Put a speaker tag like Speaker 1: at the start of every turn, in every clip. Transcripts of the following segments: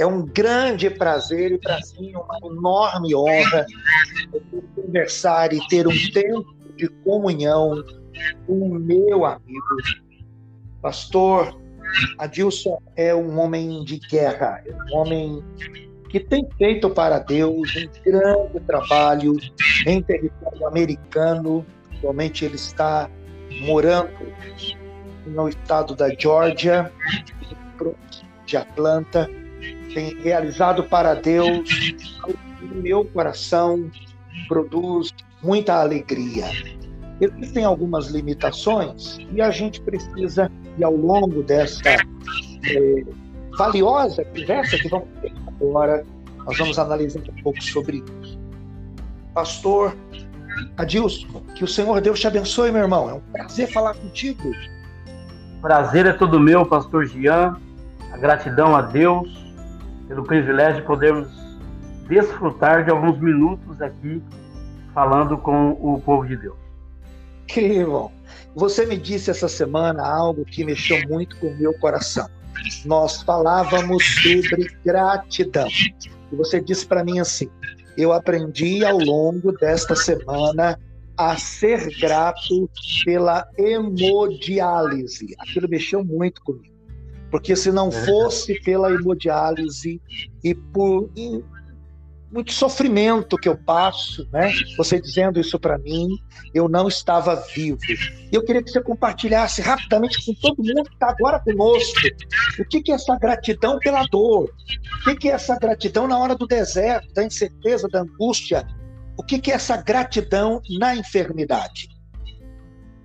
Speaker 1: É um grande prazer e para mim uma enorme honra conversar e ter um tempo de comunhão com o meu amigo, pastor Adilson é um homem de guerra, é um homem que tem feito para Deus um grande trabalho em território americano. Atualmente ele está morando no estado da Georgia, de Atlanta, tem realizado para Deus o meu coração produz muita alegria. Existem algumas limitações e a gente precisa, e ao longo dessa é, valiosa conversa que vamos ter agora, nós vamos analisar um pouco sobre isso. Pastor Adilson, que o Senhor Deus te abençoe, meu irmão. É um prazer falar contigo.
Speaker 2: Prazer é todo meu, pastor Jean. A gratidão a Deus pelo privilégio de podermos desfrutar de alguns minutos aqui falando com o povo de Deus.
Speaker 1: Que bom. Você me disse essa semana algo que mexeu muito com o meu coração. Nós falávamos sobre gratidão. E você disse para mim assim: eu aprendi ao longo desta semana a ser grato pela hemodiálise. Aquilo mexeu muito comigo. Porque se não fosse pela hemodiálise e por muito sofrimento que eu passo, né? Você dizendo isso para mim, eu não estava vivo. Eu queria que você compartilhasse rapidamente com todo mundo que está agora conosco o que, que é essa gratidão pela dor, o que, que é essa gratidão na hora do deserto, da incerteza, da angústia, o que, que é essa gratidão na enfermidade.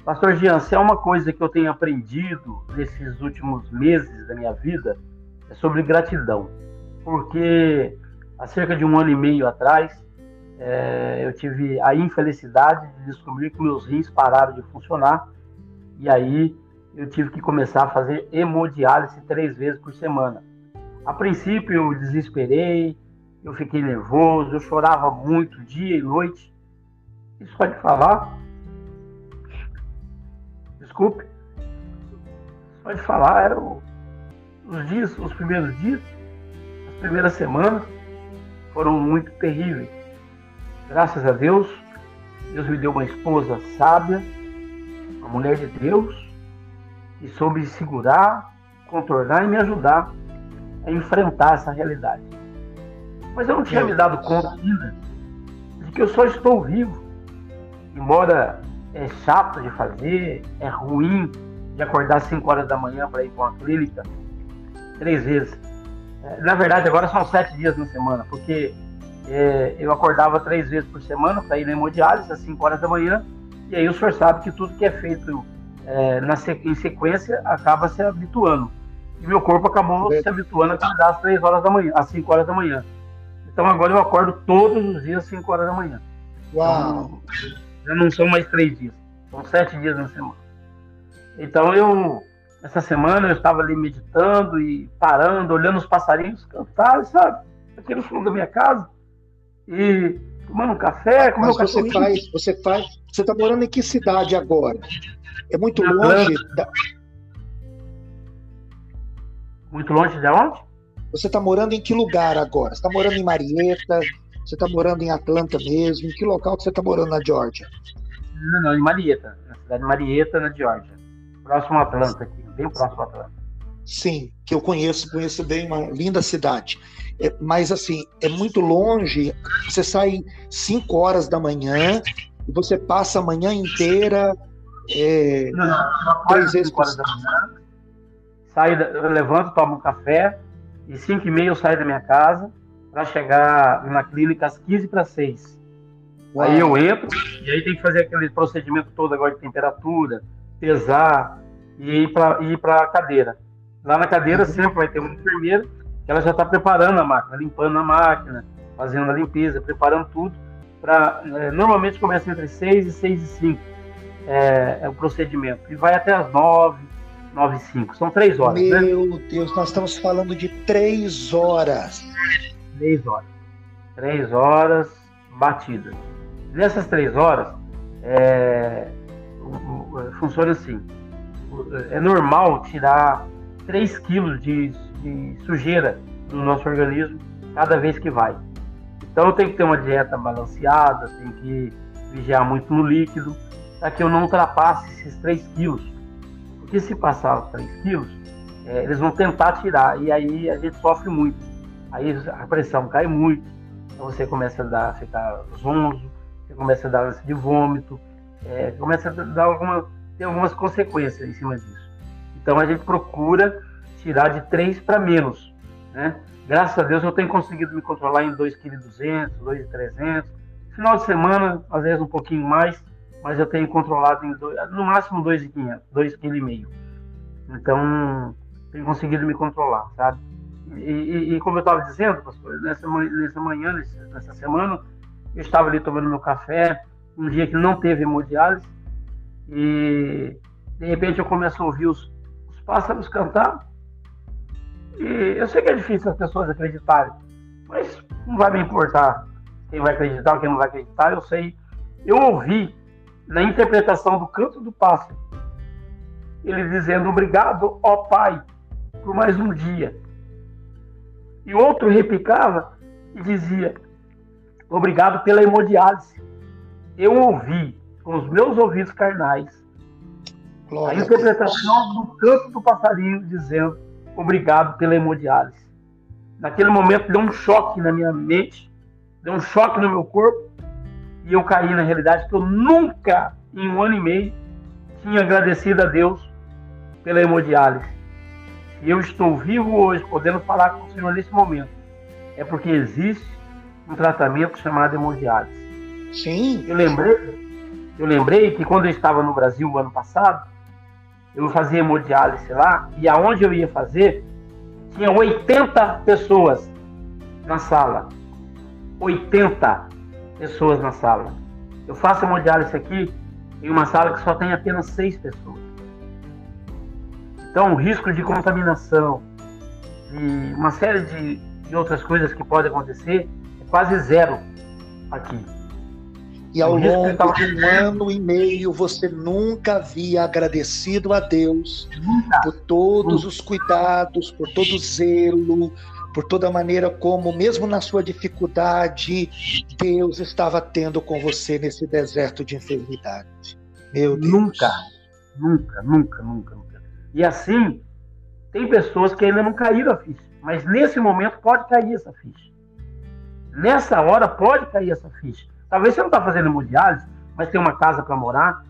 Speaker 2: Pastor Jean, se é uma coisa que eu tenho aprendido nesses últimos meses da minha vida, é sobre gratidão. Porque há cerca de um ano e meio atrás, é, eu tive a infelicidade de descobrir que meus rins pararam de funcionar e aí eu tive que começar a fazer hemodiálise três vezes por semana. A princípio eu desesperei, eu fiquei nervoso, eu chorava muito dia e noite. Isso pode falar? Desculpe. Pode falar, eram os dias, os primeiros dias, as primeiras semanas foram muito terríveis. Graças a Deus, Deus me deu uma esposa sábia, uma mulher de Deus, que soube segurar, contornar e me ajudar a enfrentar essa realidade. Mas eu não tinha me dado conta ainda de que eu só estou vivo, embora é chato de fazer, é ruim de acordar às 5 horas da manhã para ir para uma clínica três vezes. É, na verdade, agora são sete dias na semana, porque é, eu acordava três vezes por semana para ir na hemodiálise às 5 horas da manhã, e aí o senhor sabe que tudo que é feito é, na, em sequência acaba se habituando. E meu corpo acabou se habituando a acordar às 3 horas da manhã, às 5 horas da manhã. Então agora eu acordo todos os dias às 5 horas da manhã.
Speaker 1: Uau!
Speaker 2: Então, já não são mais três dias, são sete dias na semana. Então eu, essa semana eu estava ali meditando e parando, olhando os passarinhos cantar, sabe? Aqui no fundo da minha casa. E tomando um café,
Speaker 1: com Mas você faz, você faz, você está morando em que cidade agora? É muito na longe da...
Speaker 2: Muito longe de onde?
Speaker 1: Você está morando em que lugar agora? Você está morando em Marieta? Você está morando em Atlanta mesmo? Em que local que você está morando na Georgia?
Speaker 2: Não, não, em Marietta, na cidade de Marietta, na Georgia. Próximo a Atlanta aqui, bem próximo a Atlanta.
Speaker 1: Sim, que eu conheço, conheço bem, uma linda cidade. É, mas assim, é muito longe. Você sai 5 horas da manhã e você passa a manhã inteira. É,
Speaker 2: não, não, três vezes por horas da manhã. Saio, eu levanto, tomo um café e 5 e meia eu saio da minha casa para chegar na clínica às 15 para 6. Uau. Aí eu entro e aí tem que fazer aquele procedimento todo agora de temperatura, pesar e ir para a cadeira. Lá na cadeira uhum. sempre vai ter uma enfermeira que ela já está preparando a máquina, limpando a máquina, fazendo a limpeza, preparando tudo. Pra, é, normalmente começa entre 6 e 6 e 5 é, é o procedimento. E vai até as 9, 9 e 5. São três horas.
Speaker 1: Né? Meu né? Deus, nós estamos falando de três horas
Speaker 2: três horas. Três horas batidas. Nessas três horas, é, funciona assim. É normal tirar 3 quilos de, de sujeira no nosso organismo cada vez que vai. Então tenho que ter uma dieta balanceada, tenho que vigiar muito no líquido, para que eu não ultrapasse esses 3 quilos. Porque se passar os 3 quilos, é, eles vão tentar tirar, e aí a gente sofre muito. Aí a pressão cai muito, então você começa a dar, ficar zonzo, você começa a dar ânsia de vômito, é, começa a dar alguma, ter algumas consequências em cima disso. Então a gente procura tirar de 3 para menos. Né? Graças a Deus eu tenho conseguido me controlar em 2,2 kg, 2,300 Final de semana, às vezes um pouquinho mais, mas eu tenho controlado em dois, no máximo 2,5 2,5 kg. Então, tenho conseguido me controlar, sabe? E, e, como eu estava dizendo, pastor, nessa, nessa manhã, nessa semana, eu estava ali tomando meu café, um dia que não teve hemodiálise, e de repente eu começo a ouvir os, os pássaros cantar. E eu sei que é difícil as pessoas acreditarem, mas não vai me importar quem vai acreditar quem não vai acreditar, eu sei. Eu ouvi na interpretação do canto do pássaro, ele dizendo obrigado, ó Pai, por mais um dia. E outro replicava e dizia obrigado pela hemodiálise. Eu ouvi com os meus ouvidos carnais Glória a interpretação do canto do passarinho dizendo obrigado pela hemodiálise. Naquele momento deu um choque na minha mente, deu um choque no meu corpo e eu caí na realidade que eu nunca, em um ano e meio, tinha agradecido a Deus pela hemodiálise. Se eu estou vivo hoje, podendo falar com o Senhor nesse momento, é porque existe um tratamento chamado hemodiálise.
Speaker 1: Sim.
Speaker 2: Eu lembrei, eu lembrei que quando eu estava no Brasil ano passado, eu fazia hemodiálise lá, e aonde eu ia fazer, tinha 80 pessoas na sala. 80 pessoas na sala. Eu faço hemodiálise aqui em uma sala que só tem apenas 6 pessoas. Então, o risco de contaminação, de uma série de, de outras coisas que podem acontecer, é quase zero aqui.
Speaker 1: E ao longo de um ano e meio você nunca havia agradecido a Deus nunca. por todos os cuidados, por todo o zelo, por toda a maneira como, mesmo na sua dificuldade, Deus estava tendo com você nesse deserto de enfermidade. Meu Deus.
Speaker 2: Nunca, nunca, nunca, nunca, nunca. E assim, tem pessoas que ainda não caíram a ficha, mas nesse momento pode cair essa ficha. Nessa hora pode cair essa ficha. Talvez você não está fazendo hemodiálise, mas tem uma casa para morar,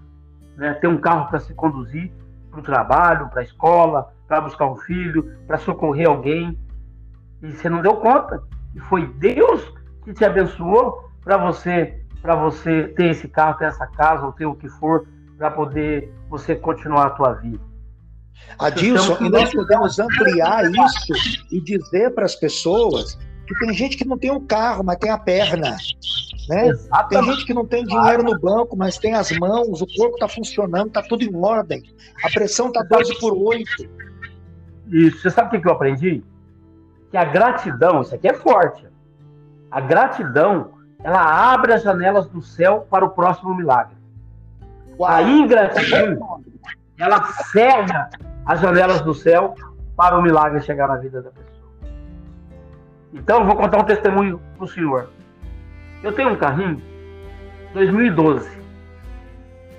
Speaker 2: né? tem um carro para se conduzir para o trabalho, para a escola, para buscar um filho, para socorrer alguém. E você não deu conta. E foi Deus que te abençoou para você para você ter esse carro, ter essa casa, ou ter o que for, para poder você continuar a tua vida.
Speaker 1: Adilson, e nós podemos ampliar isso e dizer para as pessoas que tem gente que não tem um carro, mas tem a perna. Né? Tem gente que não tem dinheiro no banco, mas tem as mãos, o corpo está funcionando, está tudo em ordem. A pressão está 12 por 8.
Speaker 2: Isso. Você sabe o que eu aprendi? Que a gratidão, isso aqui é forte. A gratidão, ela abre as janelas do céu para o próximo milagre. Uau. A ingratidão, ela fecha as janelas do céu para o milagre chegar na vida da pessoa. Então, eu vou contar um testemunho para o senhor. Eu tenho um carrinho 2012.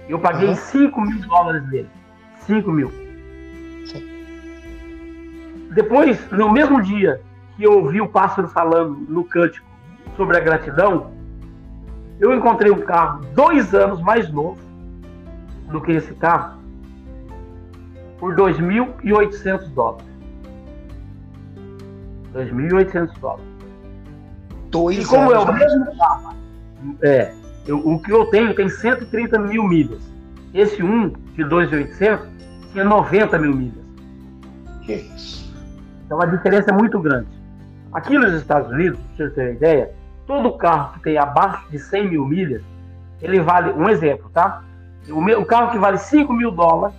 Speaker 2: Eu paguei uhum. 5 mil dólares nele. 5 mil. Sim. Depois, no mesmo dia que eu ouvi o pássaro falando no cântico sobre a gratidão, eu encontrei um carro dois anos mais novo do que esse carro por 2.800 dólares. 2.800 dólares.
Speaker 1: Dois
Speaker 2: e como é o mesmo carro, é, eu, o que eu tenho tem 130 mil milhas. Esse um de 2.800 tinha 90 mil milhas.
Speaker 1: Que isso?
Speaker 2: Então a diferença é muito grande. Aqui nos Estados Unidos, para você ter uma ideia, todo carro que tem abaixo de 100 mil milhas, ele vale, um exemplo, tá? O, meu, o carro que vale 5 mil dólares,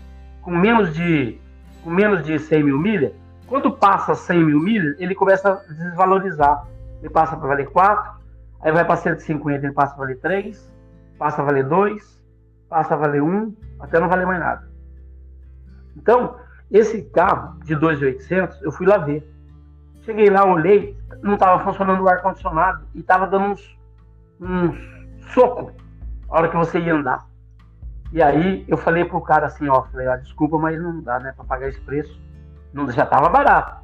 Speaker 2: com menos de, com menos de 100 mil milhas, quando passa 100 mil milhas, ele começa a desvalorizar ele passa para valer 4, aí vai para 150, ele passa a valer 3, passa a valer 2, passa a valer 1, até não valer mais nada. Então, esse carro de 2.800, eu fui lá ver. Cheguei lá, olhei, não estava funcionando o ar-condicionado e estava dando uns, uns soco a hora que você ia andar. E aí eu falei pro cara assim, ó, falei, ah, desculpa, mas não dá, né, para pagar esse preço. Não, já tava barato,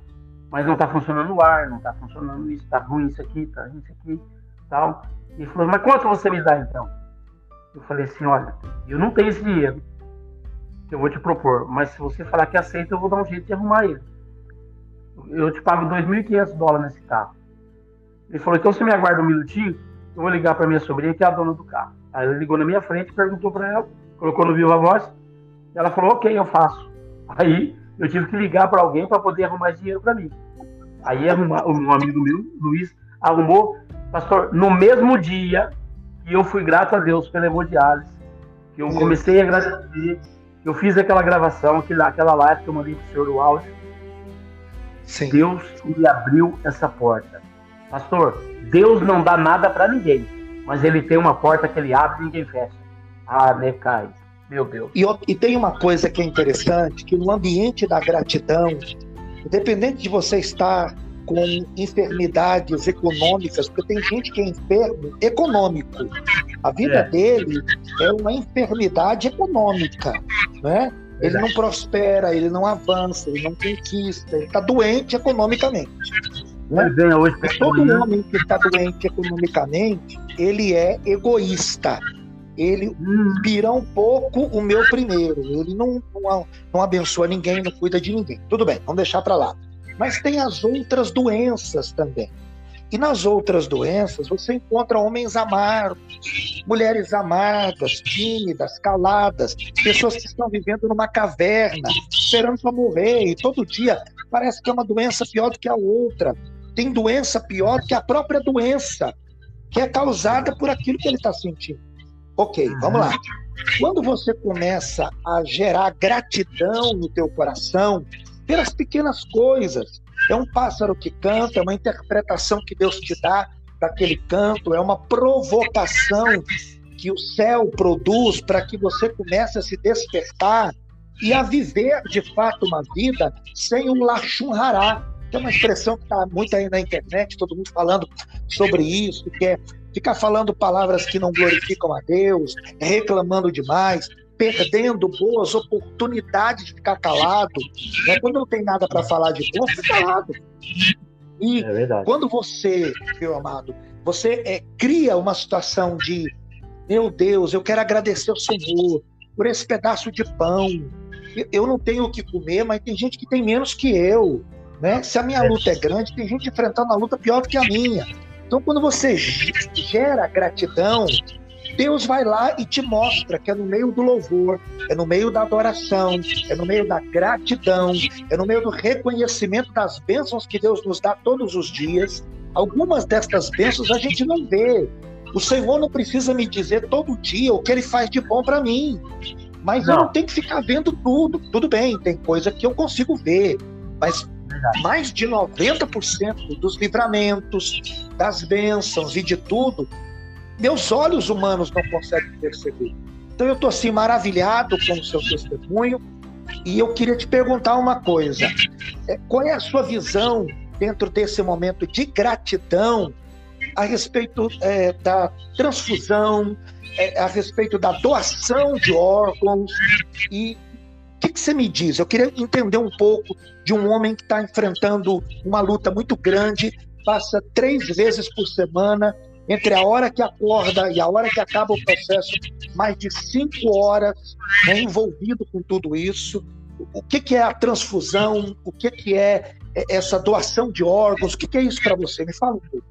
Speaker 2: mas não tá funcionando o ar, não tá funcionando isso, tá ruim isso aqui, tá ruim isso aqui, tal. E ele falou, mas quanto você me dá então? Eu falei assim, olha, eu não tenho esse dinheiro que eu vou te propor, mas se você falar que aceita, eu vou dar um jeito de arrumar ele. Eu te pago 2.500 dólares nesse carro. Ele falou, então você me aguarda um minutinho, eu vou ligar para minha sobrinha, que é a dona do carro. Aí ele ligou na minha frente, perguntou para ela, colocou no viva voz, ela falou, ok, eu faço. Aí eu tive que ligar para alguém para poder arrumar dinheiro para mim. Aí arrumar, um amigo meu, Luiz, arrumou, pastor, no mesmo dia que eu fui grato a Deus pela hemodiálise, que eu comecei a agradecer, eu fiz aquela gravação, aquela, aquela live que eu mandei para o senhor o áudio. Sim. Deus me abriu essa porta. Pastor, Deus não dá nada para ninguém, mas ele tem uma porta que ele abre e ninguém fecha. Ah, né, cai. Meu Deus.
Speaker 1: E, e tem uma coisa que é interessante, que no ambiente da gratidão, independente de você estar com enfermidades econômicas, porque tem gente que é enfermo econômico. A vida é. dele é uma enfermidade econômica, né? Ele não prospera, ele não avança, ele não conquista, ele está doente economicamente. Né? Hoje Todo homem que está doente economicamente, ele é egoísta. Ele hum. pira um pouco o meu primeiro. Ele não, não, não abençoa ninguém, não cuida de ninguém. Tudo bem, vamos deixar para lá. Mas tem as outras doenças também. E nas outras doenças você encontra homens amargos, mulheres amargas, tímidas, caladas, pessoas que estão vivendo numa caverna, esperando para morrer, e todo dia parece que é uma doença pior do que a outra. Tem doença pior do que a própria doença, que é causada por aquilo que ele está sentindo. Ok, vamos lá. Quando você começa a gerar gratidão no teu coração pelas pequenas coisas, é um pássaro que canta, é uma interpretação que Deus te dá daquele canto, é uma provocação que o céu produz para que você comece a se despertar e a viver de fato uma vida sem um lachum hará. Tem uma expressão que está muito aí na internet, todo mundo falando sobre isso, que é ficar falando palavras que não glorificam a Deus, reclamando demais, perdendo boas oportunidades de ficar calado. Né? Quando não tem nada para falar de bom, fica calado. E é quando você, meu amado, você é, cria uma situação de meu Deus, eu quero agradecer ao Senhor por esse pedaço de pão. Eu não tenho o que comer, mas tem gente que tem menos que eu. Né? Se a minha é. luta é grande, tem gente enfrentando a luta pior do que a minha. Então, quando você gera gratidão, Deus vai lá e te mostra que é no meio do louvor, é no meio da adoração, é no meio da gratidão, é no meio do reconhecimento das bênçãos que Deus nos dá todos os dias. Algumas destas bênçãos a gente não vê. O Senhor não precisa me dizer todo dia o que Ele faz de bom para mim. Mas não. eu não tenho que ficar vendo tudo. Tudo bem, tem coisa que eu consigo ver. Mas mais de 90% dos livramentos, das bênçãos e de tudo, meus olhos humanos não conseguem perceber. Então eu estou assim maravilhado com o seu testemunho. E eu queria te perguntar uma coisa: é, qual é a sua visão dentro desse momento de gratidão a respeito é, da transfusão, é, a respeito da doação de órgãos e que, você me diz? Eu queria entender um pouco de um homem que está enfrentando uma luta muito grande, passa três vezes por semana entre a hora que acorda e a hora que acaba o processo, mais de cinco horas né, envolvido com tudo isso. O que, que é a transfusão? O que, que é, é essa doação de órgãos? O que, que é isso para você? Me fala um pouco.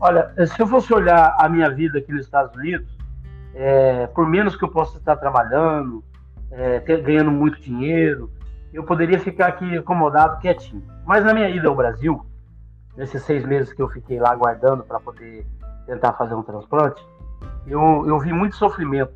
Speaker 2: Olha, se eu fosse olhar a minha vida aqui nos Estados Unidos, é, por menos que eu possa estar trabalhando, é, ter, ganhando muito dinheiro, eu poderia ficar aqui acomodado, quietinho. Mas na minha ida ao Brasil, nesses seis meses que eu fiquei lá aguardando para poder tentar fazer um transplante, eu, eu vi muito sofrimento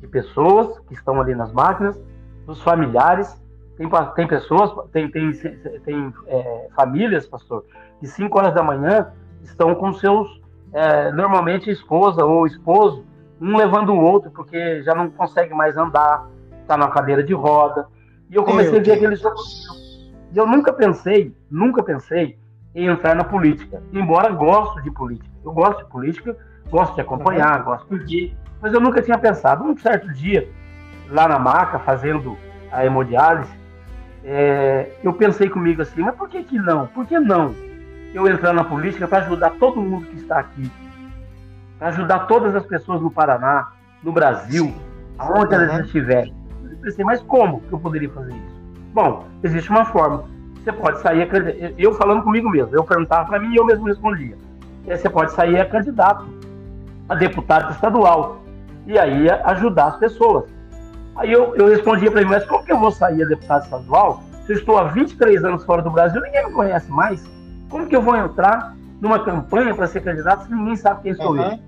Speaker 2: de pessoas que estão ali nas máquinas, dos familiares. Tem, tem pessoas, tem, tem, tem é, famílias, pastor, que 5 horas da manhã estão com seus, é, normalmente esposa ou esposo, um levando o outro, porque já não consegue mais andar, está na cadeira de roda. E eu comecei Meu a ver aqueles. E eu nunca pensei, nunca pensei em entrar na política, embora gosto de política. Eu gosto de política, gosto de acompanhar, uhum. gosto de mas eu nunca tinha pensado. Um certo dia, lá na maca, fazendo a hemodiálise, é, eu pensei comigo assim, mas por que que não? Por que não eu entrar na política para ajudar todo mundo que está aqui? Para ajudar todas as pessoas no Paraná, no Brasil, aonde elas estiverem. Eu pensei, mas como que eu poderia fazer isso? Bom, existe uma forma. Você pode sair, eu falando comigo mesmo, eu perguntava para mim e eu mesmo respondia. Você pode sair a candidato a deputado estadual e aí ajudar as pessoas. Aí eu, eu respondia para ele, mas como que eu vou sair a deputado estadual se eu estou há 23 anos fora do Brasil ninguém me conhece mais? Como que eu vou entrar numa campanha para ser candidato se ninguém sabe quem sou uhum. eu?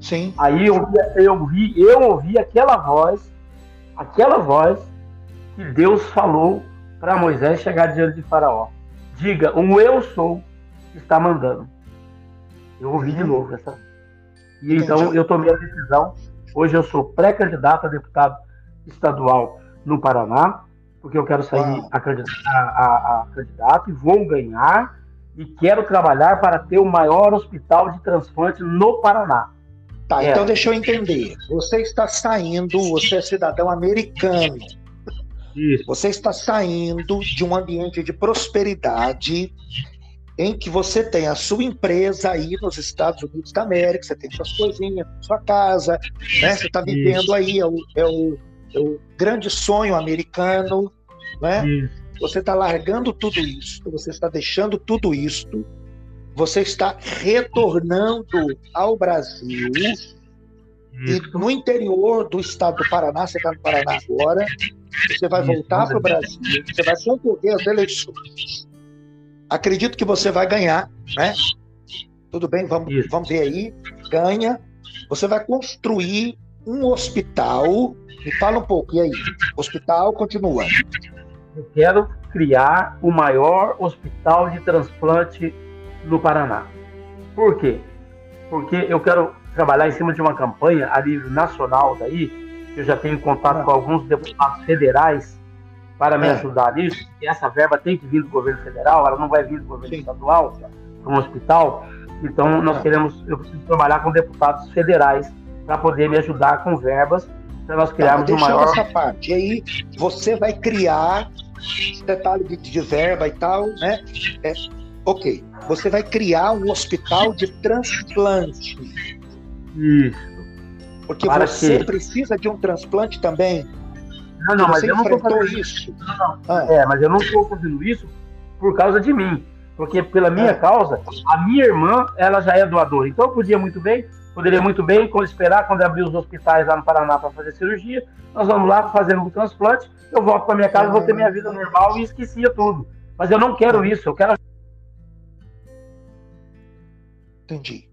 Speaker 1: Sim.
Speaker 2: Aí eu, eu, vi, eu ouvi aquela voz, aquela voz que Deus falou para Moisés chegar diante de Faraó. Diga, um eu sou está mandando. Eu ouvi de novo essa. E então eu tomei a decisão. Hoje eu sou pré-candidato a deputado estadual no Paraná, porque eu quero sair a, a, a, candidato e vou ganhar e quero trabalhar para ter o maior hospital de transplante no Paraná.
Speaker 1: Tá, é. então deixa eu entender. Você está saindo, você é cidadão americano. Isso. Você está saindo de um ambiente de prosperidade em que você tem a sua empresa aí nos Estados Unidos da América, você tem suas coisinhas, sua casa, né? Você está vivendo Isso. aí, é o, é o é o grande sonho americano, né? Isso. Você está largando tudo isso, você está deixando tudo isso, você está retornando ao Brasil e no interior do estado do Paraná, você está no Paraná agora, você vai voltar para o Brasil, você vai concorrer às eleições. Acredito que você vai ganhar, né? Tudo bem, vamos, vamos ver aí. Ganha. Você vai construir um hospital. Me fala um pouco, e aí? Hospital continua.
Speaker 2: Eu quero criar o maior hospital de transplante no Paraná. Por quê? Porque eu quero trabalhar em cima de uma campanha a nível nacional daí, eu já tenho contato com alguns deputados federais para me é. ajudar nisso, e essa verba tem que vir do governo federal, ela não vai vir do governo Sim. estadual, para um hospital. Então, nós é. queremos, eu preciso trabalhar com deputados federais para poder me ajudar com verbas para nós criarmos tá, o maior.
Speaker 1: essa parte. E aí você vai criar detalhe de, de verba e tal, né? É, ok. Você vai criar um hospital de transplante.
Speaker 2: Isso.
Speaker 1: Porque para você que... precisa de um transplante também.
Speaker 2: Não, não, mas eu não estou fazendo isso. Não, não. Ah. É, mas eu não estou fazendo isso por causa de mim. Porque pela minha é. causa, a minha irmã, ela já é doadora. Então eu podia muito bem Poderia muito bem, quando esperar, quando abrir os hospitais lá no Paraná para fazer cirurgia, nós vamos lá fazendo o transplante, eu volto para minha casa, vou ter minha vida normal e esquecia tudo. Mas eu não quero isso, eu quero.
Speaker 1: Entendi.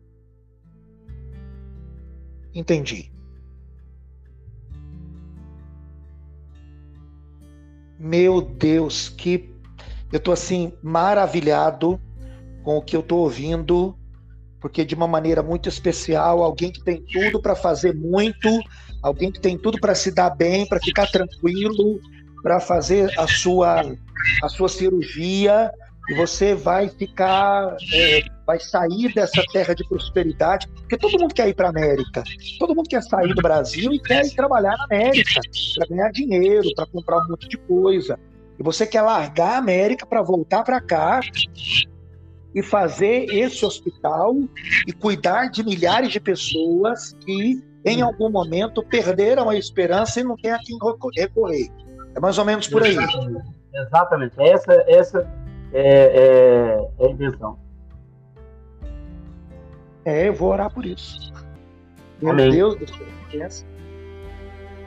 Speaker 1: Entendi. Meu Deus, que eu tô assim maravilhado com o que eu tô ouvindo porque de uma maneira muito especial, alguém que tem tudo para fazer muito, alguém que tem tudo para se dar bem, para ficar tranquilo, para fazer a sua a sua cirurgia e você vai ficar, é, vai sair dessa terra de prosperidade, porque todo mundo quer ir para a América, todo mundo quer sair do Brasil e quer ir trabalhar na América para ganhar dinheiro, para comprar um monte de coisa. E você quer largar a América para voltar para cá e fazer esse hospital e cuidar de milhares de pessoas que em algum momento perderam a esperança e não tem a quem recorrer. É mais ou menos por aí.
Speaker 2: Exatamente. Exatamente. Essa, essa é, é, é a intenção.
Speaker 1: É, eu vou orar por isso. Meu Amém. Deus pensa.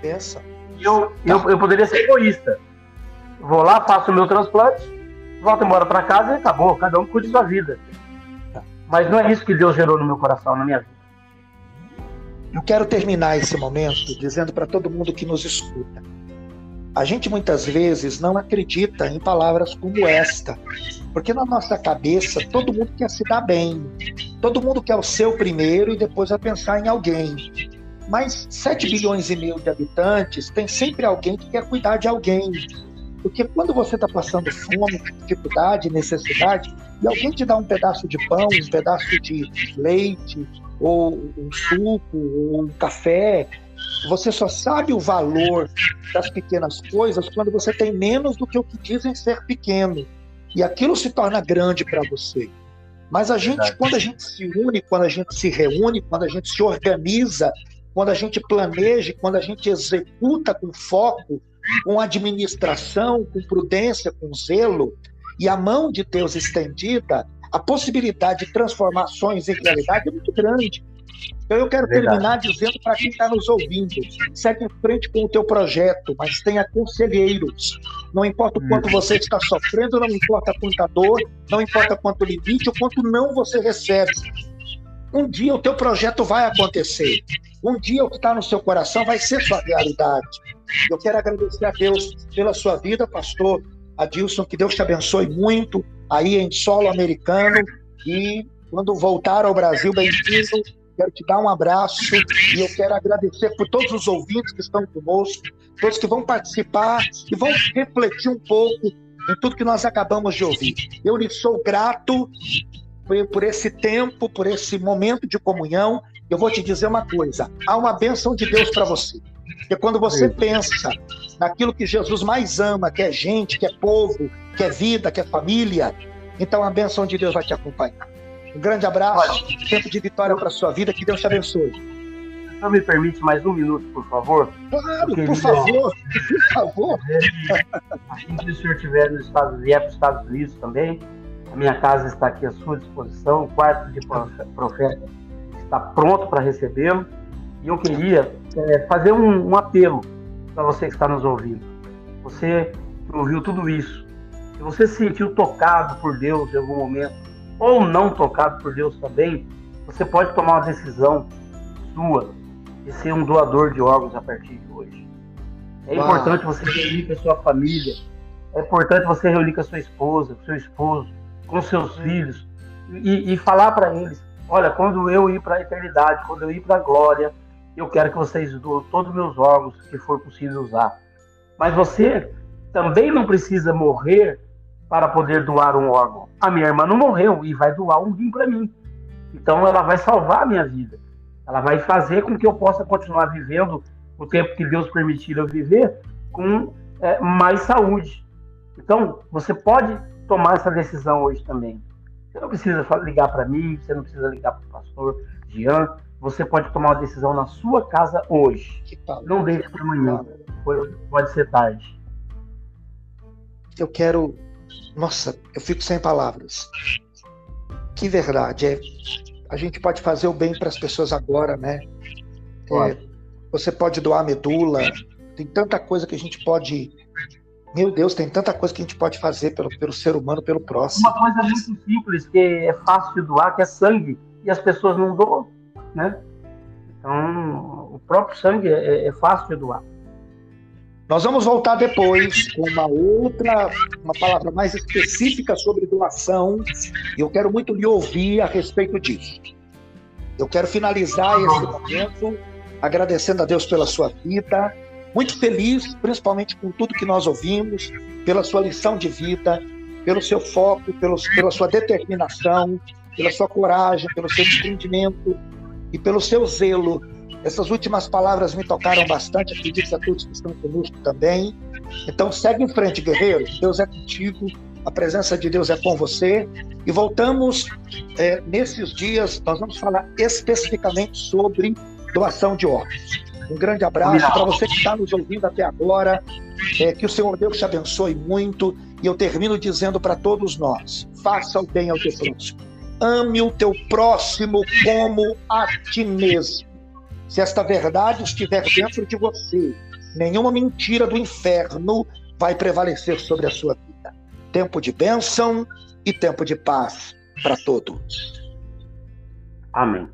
Speaker 1: Pensa.
Speaker 2: Eu, eu, eu poderia ser egoísta. Vou lá, faço o meu transplante, volta embora para casa e acabou. Cada um cuide da sua vida. Mas não é isso que Deus gerou no meu coração, na minha vida.
Speaker 1: Eu quero terminar esse momento dizendo para todo mundo que nos escuta. A gente muitas vezes não acredita em palavras como esta, porque na nossa cabeça todo mundo quer se dar bem, todo mundo quer o seu primeiro e depois vai pensar em alguém. Mas 7 bilhões e meio de habitantes tem sempre alguém que quer cuidar de alguém. Porque quando você está passando fome, dificuldade, necessidade, e alguém te dá um pedaço de pão, um pedaço de leite, ou um suco, ou um café, você só sabe o valor das pequenas coisas quando você tem menos do que o que dizem ser pequeno. E aquilo se torna grande para você. Mas a gente, quando a gente se une, quando a gente se reúne, quando a gente se organiza, quando a gente planeja, quando a gente executa com foco, com administração, com prudência, com zelo, e a mão de Deus estendida, a possibilidade de transformações em realidade é muito grande. Então eu quero Verdade. terminar dizendo para quem está nos ouvindo, segue em frente com o teu projeto, mas tenha conselheiros. Não importa o quanto hum. você está sofrendo, não importa quanta dor, não importa quanto limite, ou quanto não você recebe. Um dia o teu projeto vai acontecer. Um dia o que está no seu coração vai ser sua realidade. Eu quero agradecer a Deus pela sua vida, pastor Adilson, que Deus te abençoe muito aí em solo americano e quando voltar ao Brasil, bem-vindo. Quero te dar um abraço e eu quero agradecer por todos os ouvintes que estão conosco, todos que vão participar e vão refletir um pouco em tudo que nós acabamos de ouvir. Eu lhe sou grato por esse tempo, por esse momento de comunhão. Eu vou te dizer uma coisa: há uma bênção de Deus para você. Porque quando você pensa naquilo que Jesus mais ama, que é gente, que é povo, que é vida, que é família, então a bênção de Deus vai te acompanhar. Um grande abraço, tempo de vitória para sua vida, que Deus te abençoe.
Speaker 2: Só me permite mais um minuto, por favor?
Speaker 1: Claro, por favor, por favor.
Speaker 2: Assim que o senhor estiver nos Estados, vier para os Estados Unidos também, a minha casa está aqui à sua disposição, o quarto de profeta está pronto para recebê-lo. E eu queria é, fazer um, um apelo para você que está nos ouvindo. Você que ouviu tudo isso, se você se sentiu tocado por Deus em algum momento, ou não tocado por Deus também, você pode tomar uma decisão sua de ser um doador de órgãos a partir de hoje. É Uau. importante você reunir com a sua família, é importante você reunir com a sua esposa, com seu esposo, com seus filhos e, e falar para eles: olha, quando eu ir para a eternidade, quando eu ir para a glória, eu quero que vocês doem todos os meus órgãos que for possível usar. Mas você também não precisa morrer para poder doar um órgão. A minha irmã não morreu e vai doar um rim para mim. Então ela vai salvar a minha vida. Ela vai fazer com que eu possa continuar vivendo o tempo que Deus permitir eu viver com é, mais saúde. Então, você pode tomar essa decisão hoje também. Você não precisa ligar para mim, você não precisa ligar para o pastor Jean. Você pode tomar uma decisão na sua casa hoje. Não deixe para amanhã. Pode ser tarde.
Speaker 1: Eu quero. Nossa, eu fico sem palavras. Que verdade. É... A gente pode fazer o bem para as pessoas agora, né? É... Você pode doar medula. Tem tanta coisa que a gente pode meu Deus, tem tanta coisa que a gente pode fazer pelo, pelo ser humano, pelo próximo.
Speaker 2: Uma coisa muito simples, que é fácil de doar, que é sangue, e as pessoas não doam, né? Então, o próprio sangue é, é fácil de doar.
Speaker 1: Nós vamos voltar depois com uma outra, uma palavra mais específica sobre doação, e eu quero muito lhe ouvir a respeito disso. Eu quero finalizar esse momento agradecendo a Deus pela sua vida, muito feliz, principalmente com tudo que nós ouvimos, pela sua lição de vida, pelo seu foco, pelo, pela sua determinação, pela sua coragem, pelo seu desprendimento e pelo seu zelo. Essas últimas palavras me tocaram bastante, acredito a todos que estão conosco também. Então, segue em frente, guerreiro. Deus é contigo, a presença de Deus é com você. E voltamos é, nesses dias, nós vamos falar especificamente sobre doação de órgãos. Um grande abraço para você que está nos ouvindo até agora. É, que o Senhor Deus te abençoe muito. E eu termino dizendo para todos nós: faça o bem ao teu próximo. Ame o teu próximo como a ti mesmo. Se esta verdade estiver dentro de você, nenhuma mentira do inferno vai prevalecer sobre a sua vida. Tempo de bênção e tempo de paz para todos.
Speaker 2: Amém.